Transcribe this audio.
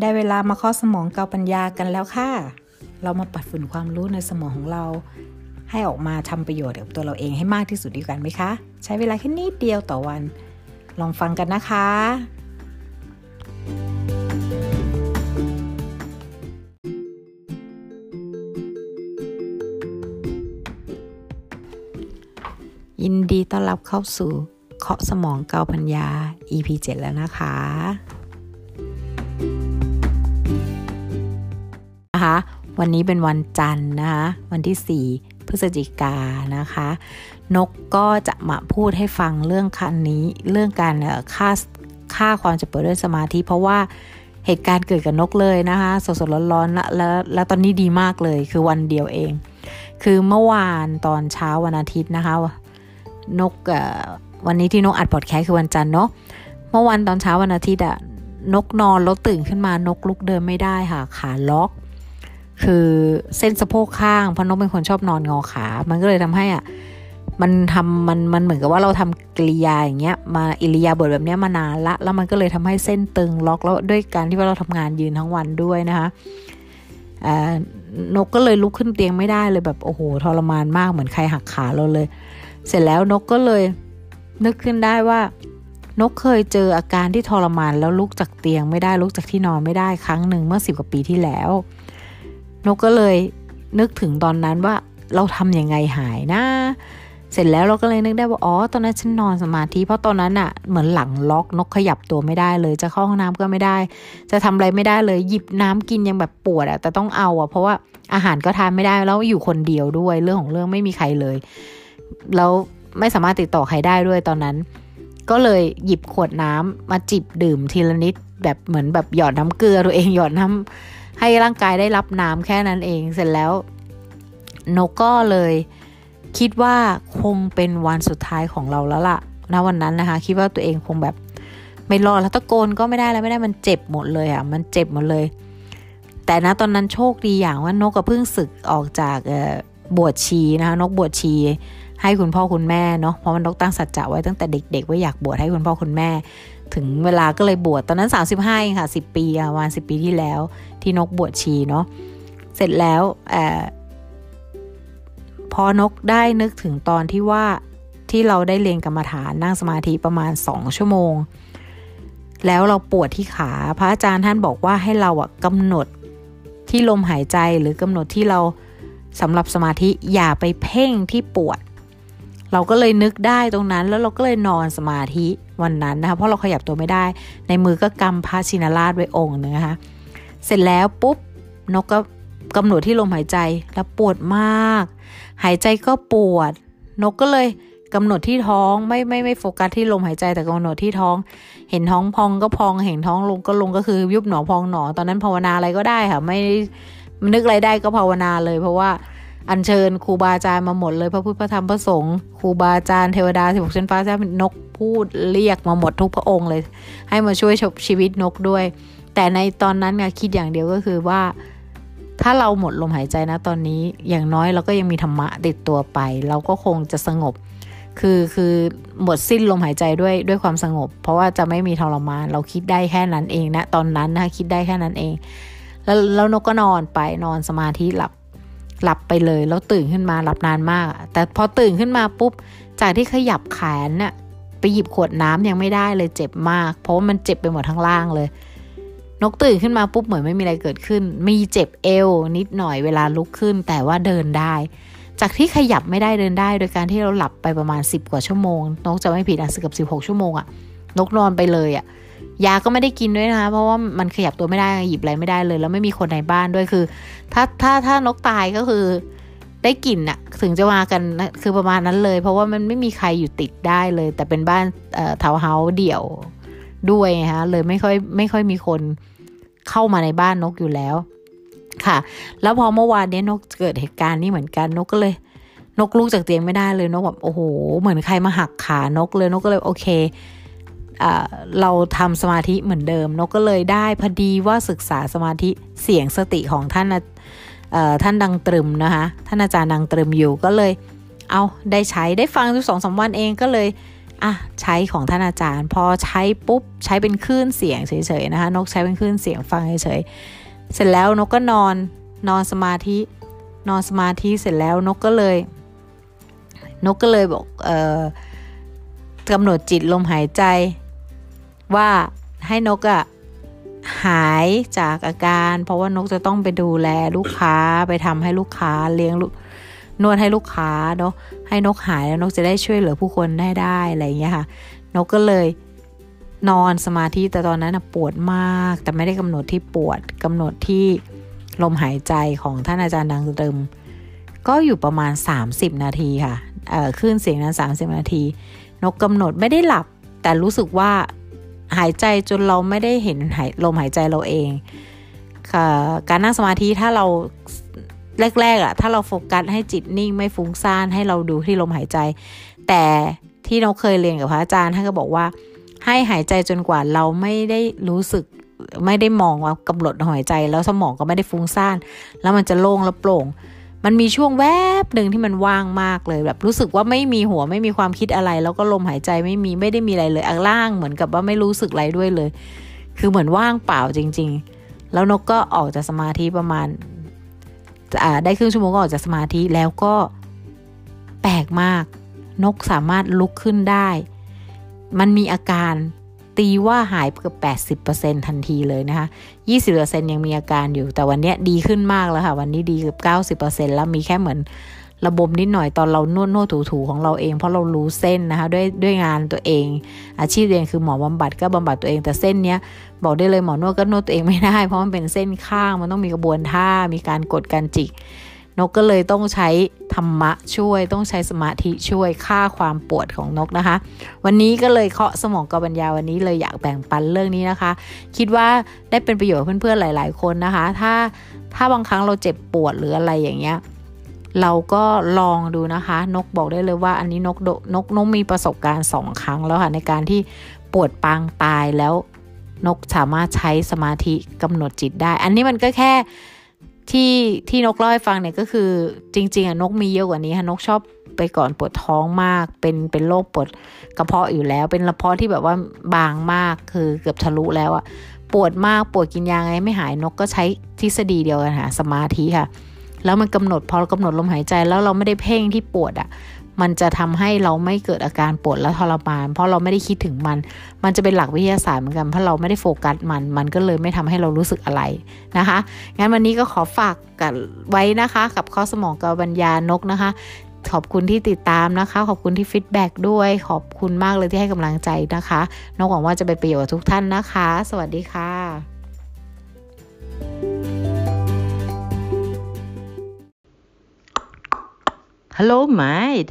ได้เวลามาข้อสมองเกาปัญญากันแล้วค่ะ เรามาปัดฝุ่นความรู้ในสมองของเรา ให้ออกมาทำประโยชน์กับตัวเราเองให้มากที่สุดดีกันไหมคะ ใช้เวลาแค่นิดเดียวต่อวัน ลองฟังกันนะคะ ยินดีต้อนรับเข้าสู่เคาะสมองเกาปัญญา EP 7 แล้วนะคะ วันนี้เป็นวันจันทร์นะคะวันที่ 4 พฤศจิกานะคะ นกก็จะมาพูดให้ฟังเรื่องคันนี้เรื่องการค่าค่าความจะเปิดด้วยสมาธิ เพราะว่าเหตุการณ์เกิดกับนกเลยนะคะสดๆร้อนๆแล้วแล้วแล้วตอนนี้ดีมากเลยคือวันเดียวเอง คือเมื่อวานตอนเช้าวันอาทิตย์นะคะ นกวันนี้ที่นกอัดพอดแคสต์คือวันจันทร์เนาะเมื่อวันตอนเช้าวันอาทิตย์อะนกนอนแล้วตื่นขึ้นมานกลุกเดินไม่ได้ค่ะ ขาล็อก คือเส้นสะโพกข้างเพราะนกเป็นคนชอบนอนงอขา มันก็เลยทำให้อะมันทำมันมันเหมือนกับว่าเราทำกิริยาอย่างเงี้ยมาอิริยาบถแบบเนี้ยมานานละ แล้วมันก็เลยทำให้เส้นตึงล็อกแล้วด้วยการที่ว่าเราทำงานยืนทั้งวันด้วยนะคะนกก็เลยลุกขึ้นเตียงไม่ได้เลยแบบโอ้โหทรมานมากเหมือนใครหักขาเราเลย เสร็จแล้วนกก็เลยนึกขึ้นได้ว่านกเคยเจออาการที่ทรมานแล้วลุกจากเตียงไม่ได้ลุกจากที่นอนไม่ได้ครั้งหนึ่งเมื่อสิบกว่าปีที่แล้ว นกก็เลยนึกถึงตอนนั้นว่าเราทำยังไงหายนะ เสร็จแล้วเราก็เลยนึกได้ว่าอ๋อตอนนั้นฉันนอนสมาธิเพราะตอนนั้นอะเหมือนหลังล็อกนกขยับตัวไม่ได้เลย จะเข้าห้องน้ำก็ไม่ได้ จะทำอะไรไม่ได้เลย หยิบน้ำกินยังแบบปวดอะแต่ต้องเอาอะเพราะว่าอาหารก็ทานไม่ได้แล้วอยู่คนเดียวด้วยเรื่องของเรื่องไม่มีใครเลยแล้วไม่สามารถติดต่อใครได้ด้วยตอนนั้น ก็เลยหยิบขวดน้ำมาจิบดื่มทีละนิดแบบเหมือนแบบหยอดน้ำเกลือตัวเองหยอดน้ำ ให้ร่างกายได้รับน้ำแค่นั้นเองเสร็จแล้ว นกก็เลยคิดว่าคงเป็นวันสุดท้ายของเราแล้วล่ะณวันนั้นนะคะ คิดว่าตัวเองคงแบบไม่รอดแล้วตะโกนก็ไม่ได้แล้วไม่ได้มันเจ็บหมดเลยอะมันเจ็บหมดเลย แต่นะตอนนั้นโชคดีอย่างว่านกก็เพิ่งศึกออกจากบวชชีนะคะนกบวชชี ให้คุณพ่อคุณแม่เนาะเพราะมันนกตั้งสัจจะไว้ตั้งแต่เด็ก ๆ ว่าอยากบวชให้คุณพ่อคุณแม่ ถึงเวลาก็เลยบวชตอนนั้น 35เองค่ะ10 ปีประมาณ10 ปีที่แล้ว ที่นกบวชชีเนาะเสร็จแล้วอพอนกได้นึกถึงตอนที่ว่าที่เราได้เรียนกรรมฐานนั่งสมาธิประมาณ 2 ชั่วโมง แล้วเราปวดที่ขาพระอาจารย์ท่านบอกว่าให้เราอะกำหนดที่ลมหายใจหรือกำหนดที่เราสำหรับสมาธิอย่าไปเพ่งที่ปวด เราก็เลยนึกได้ตรงนั้นแล้วเราก็เลยนอนสมาธิ วันนั้นนะคะเพราะเราขยับตัวไม่ได้ ในมือก็กำพระชินราชไว้องค์นึงนะคะเสร็จแล้วปุ๊บนกก็กำหนดที่ลมหายใจแล้วปวดมาก หายใจก็ปวด นกก็เลยกำหนดที่ท้องไม่ไม่ไม่โฟกัสที่ลมหายใจแต่กำหนดที่ท้อง เห็นท้องพองก็พองเห็นท้องลงก็ลงก็คือยุบหนอพองหนอ ตอนนั้นภาวนาอะไรก็ได้ค่ะ ไม่นึกอะไรได้ก็ภาวนาเลย เพราะว่าอัญเชิญครูบาอาจารย์มาหมดเลยพระพุทธพระธรรมพระสงฆ์ครูบาอาจารย์เทวดาสิบหกชั้นฟ้าเจ้านก พูดเรียกมาหมดทุกพระองค์เลย ให้มาช่วยชีวิตนกด้วย แต่ในตอนนั้นเนี่ยคิดอย่างเดียวก็คือว่า ถ้าเราหมดลมหายใจนะตอนนี้อย่างน้อยเราก็ยังมีธรรมะติดตัวไป เราก็คงจะสงบ คือคือหมดสิ้นลมหายใจด้วยด้วยความสงบ เพราะว่าจะไม่มีทรมานเราคิดได้แค่นั้นเองนะตอนนั้นนะคิดได้แค่นั้นเอง แล้วแล้วนกก็นอนไปนอนสมาธิหลับหลับไปเลยแล้วตื่นขึ้นมาหลับนานมาก แต่พอตื่นขึ้นมาปุ๊บ จากที่ขยับแขนน่ะ หยิบขวดน้ำยังไม่ได้เลยเจ็บมาก เพราะว่ามันเจ็บไปหมดทั้งล่างเลย นกตื่นขึ้นมาปุ๊บเหมือนไม่มีอะไรเกิดขึ้น มีเจ็บเอวนิดหน่อยเวลาลุกขึ้น แต่ว่าเดินได้ จากที่ขยับไม่ได้เดินได้ โดยการที่เราหลับไปประมาณ 10 กว่าชั่วโมง นกจะไม่ผิดอะสิบกับสิบหกชั่วโมงอะนกนอนไปเลยอะยาก็ไม่ได้กินด้วยนะคะเพราะว่ามันขยับตัวไม่ได้หยิบอะไรไม่ได้เลย แล้วไม่มีคนในบ้านด้วยคือ ถ้าถ้าถ้านกตายก็คือ ได้กลิ่นอะถึงจะมากันคือประมาณนั้นเลย เพราะว่ามันไม่มีใครอยู่ติดได้เลย แต่เป็นบ้านเอ่อทาวเฮาส์เดี่ยวด้วยนะคะเลยไม่ค่อยไม่ค่อยมีคนเข้ามาในบ้านนกอยู่แล้ว ค่ะ แล้วพอเมื่อวานนี้นกเกิดเหตุการณ์นี้เหมือนกันนกก็เลย นกลุกจากเตียงไม่ได้เลยนกแบบโอ้โห เหมือนใครมาหักขานกเลยนกก็เลยโอเคเราทำสมาธิเหมือนเดิม นกก็เลยได้พอดีว่าศึกษาสมาธิเสียงสติของท่าน ท่านดังตรึมนะคะท่านอาจารย์ดังตรึมอยู่ก็เลย เอาได้ใช้ได้ฟังทุกสองสาวันเองก็เลยอะใช้ของท่านอาจารย์ พอใช้ปุ๊บใช้เป็นคลื่นเสียงเฉยๆนะคะนกใช้เป็นคลื่นเสียงฟังเฉยๆเสร็จแล้วนกก็นอนนอนสมาธินอนสมาธิเสร็จแล้วนกก็เลย นกก็เลยบอกเอ่อกำหนดจิตลมหายใจ ว่าให้นกอะ หายจากอาการ เพราะว่านกจะต้องไปดูแลลูกค้าไปทำให้ลูกค้าเลี้ยงนวดให้ลูกค้าเนาะให้นกหายแล้วนกจะได้ช่วยเหลือผู้คนได้ได้อะไรอย่างเงี้ยค่ะ นกก็เลยนอนสมาธิแต่ตอนนั้นปวดมาก แต่ไม่ได้กำหนดที่ปวดกำหนดที่ลมหายใจของท่านอาจารย์ดังเดิมก็อยู่ประมาณ 30 นาทีค่ะเอ่อคลื่นเสียงนั้น 30 นาที นกกำหนดไม่ได้หลับ แต่รู้สึกว่า หายใจจนเราไม่ได้เห็นหายลมหายใจเราเองการนั่งสมาธิถ้าเราแรกๆอะถ้าเราโฟกัสให้จิตนิ่งไม่ฟุ้งซ่านให้เราดูที่ลมหายใจ แต่ที่เราเคยเรียนกับพระอาจารย์ท่านก็บอกว่า ให้หายใจจนกว่าเราไม่ได้รู้สึกไม่ได้มองว่ากำหนดหายใจ แล้วสมองก็ไม่ได้ฟุ้งซ่าน แล้วมันจะโล่งแล้วโปร่ง มันมีช่วงแวบหนึ่งที่มันว่างมากเลยแบบรู้สึกว่าไม่มีหัวไม่มีความคิดอะไร แล้วก็ลมหายใจไม่มีไม่ได้มีอะไรเลยอ่างล่างเหมือนกับว่าไม่รู้สึกอะไรด้วยเลย คือเหมือนว่างเปล่าจริง ๆ แล้วนกก็ออกจากสมาธิประมาณได้ครึ่งชั่วโมงก็ออกจากสมาธิแล้วก็แปลกมาก นกสามารถลุกขึ้นได้ มันมีอาการ ตีว่าหายเกือบ80%ทันทีเลยนะคะ 20%ยังมีอาการอยู่ แต่วันนี้ดีขึ้นมากแล้วค่ะ วันนี้ดีเกือบ90%แล้วมีแค่เหมือนระบบนิดหน่อยตอนเรานวดนวดถูถูของเราเองเพราะเรารู้เส้นนะคะด้วยด้วยงานตัวเอง อาชีพเองคือหมอบำบัดก็บำบัดตัวเองแต่เส้นเนี้ยบอกได้เลยหมอนวดก็นวดตัวเองไม่ได้ เพราะมันเป็นเส้นข้างมันต้องมีกระบวนท่ามีการกดการจิก นกก็เลยต้องใช้ธรรมะช่วย ต้องใช้สมาธิช่วยค่าความปวดของนกนะคะ วันนี้ก็เลยเคาะสมองกบัญญาวันนี้เลยอยากแบ่งปันเรื่องนี้นะคะ คิดว่าได้เป็นประโยชน์เพื่อนๆหลาย ๆ คนนะคะ ถ้าถ้าบางครั้งเราเจ็บปวดหรืออะไรอย่างเงี้ยเราก็ลองดูนะคะ นกบอกได้เลยว่า อันนี้นกนกนกมีประสบการณ์สองครั้งแล้วค่ะในการที่ปวดปางตายแล้วนกสามารถใช้สมาธิกำหนดจิตได้ อันนี้มันก็แค่ ที่ที่นกเล่าให้ฟังเนี่ยก็คือจริงๆอะนกมีเยอะกว่านี้ค่ะนกชอบไปก่อนปวดท้องมาก เป็นเป็นโรคปวดกระเพาะอยู่แล้ว เป็นกระเพาะที่แบบว่าบางมากคือเกือบทะลุแล้วอะปวดมากปวดกินยาไงไม่หายนกก็ใช้ทฤษฎีเดียวกันค่ะสมาธิค่ะ แล้วมันกำหนดพอเรากำหนดลมหายใจแล้วเราไม่ได้เพ่งที่ปวดอะ่ะ มันจะทำให้เราไม่เกิดอาการปวดและทรมาน เพราะเราไม่ได้คิดถึงมัน มันจะเป็นหลักวิทยาศาสตร์เหมือนกัน เพราะเราไม่ได้โฟกัสมัน มันก็เลยไม่ทำให้เรารู้สึกอะไรนะคะ งั้นวันนี้ก็ขอฝากกันไว้นะคะ กับข้อสมองกับบัญญานกนะคะ ขอบคุณที่ติดตามนะคะ ขอบคุณที่ feedback ด้วย ขอบคุณมากเลยที่ให้กำลังใจนะคะ นกหวังว่าจะเป็นประโยชน์ทุกท่านนะคะ สวัสดีค่ะ Hello, mate.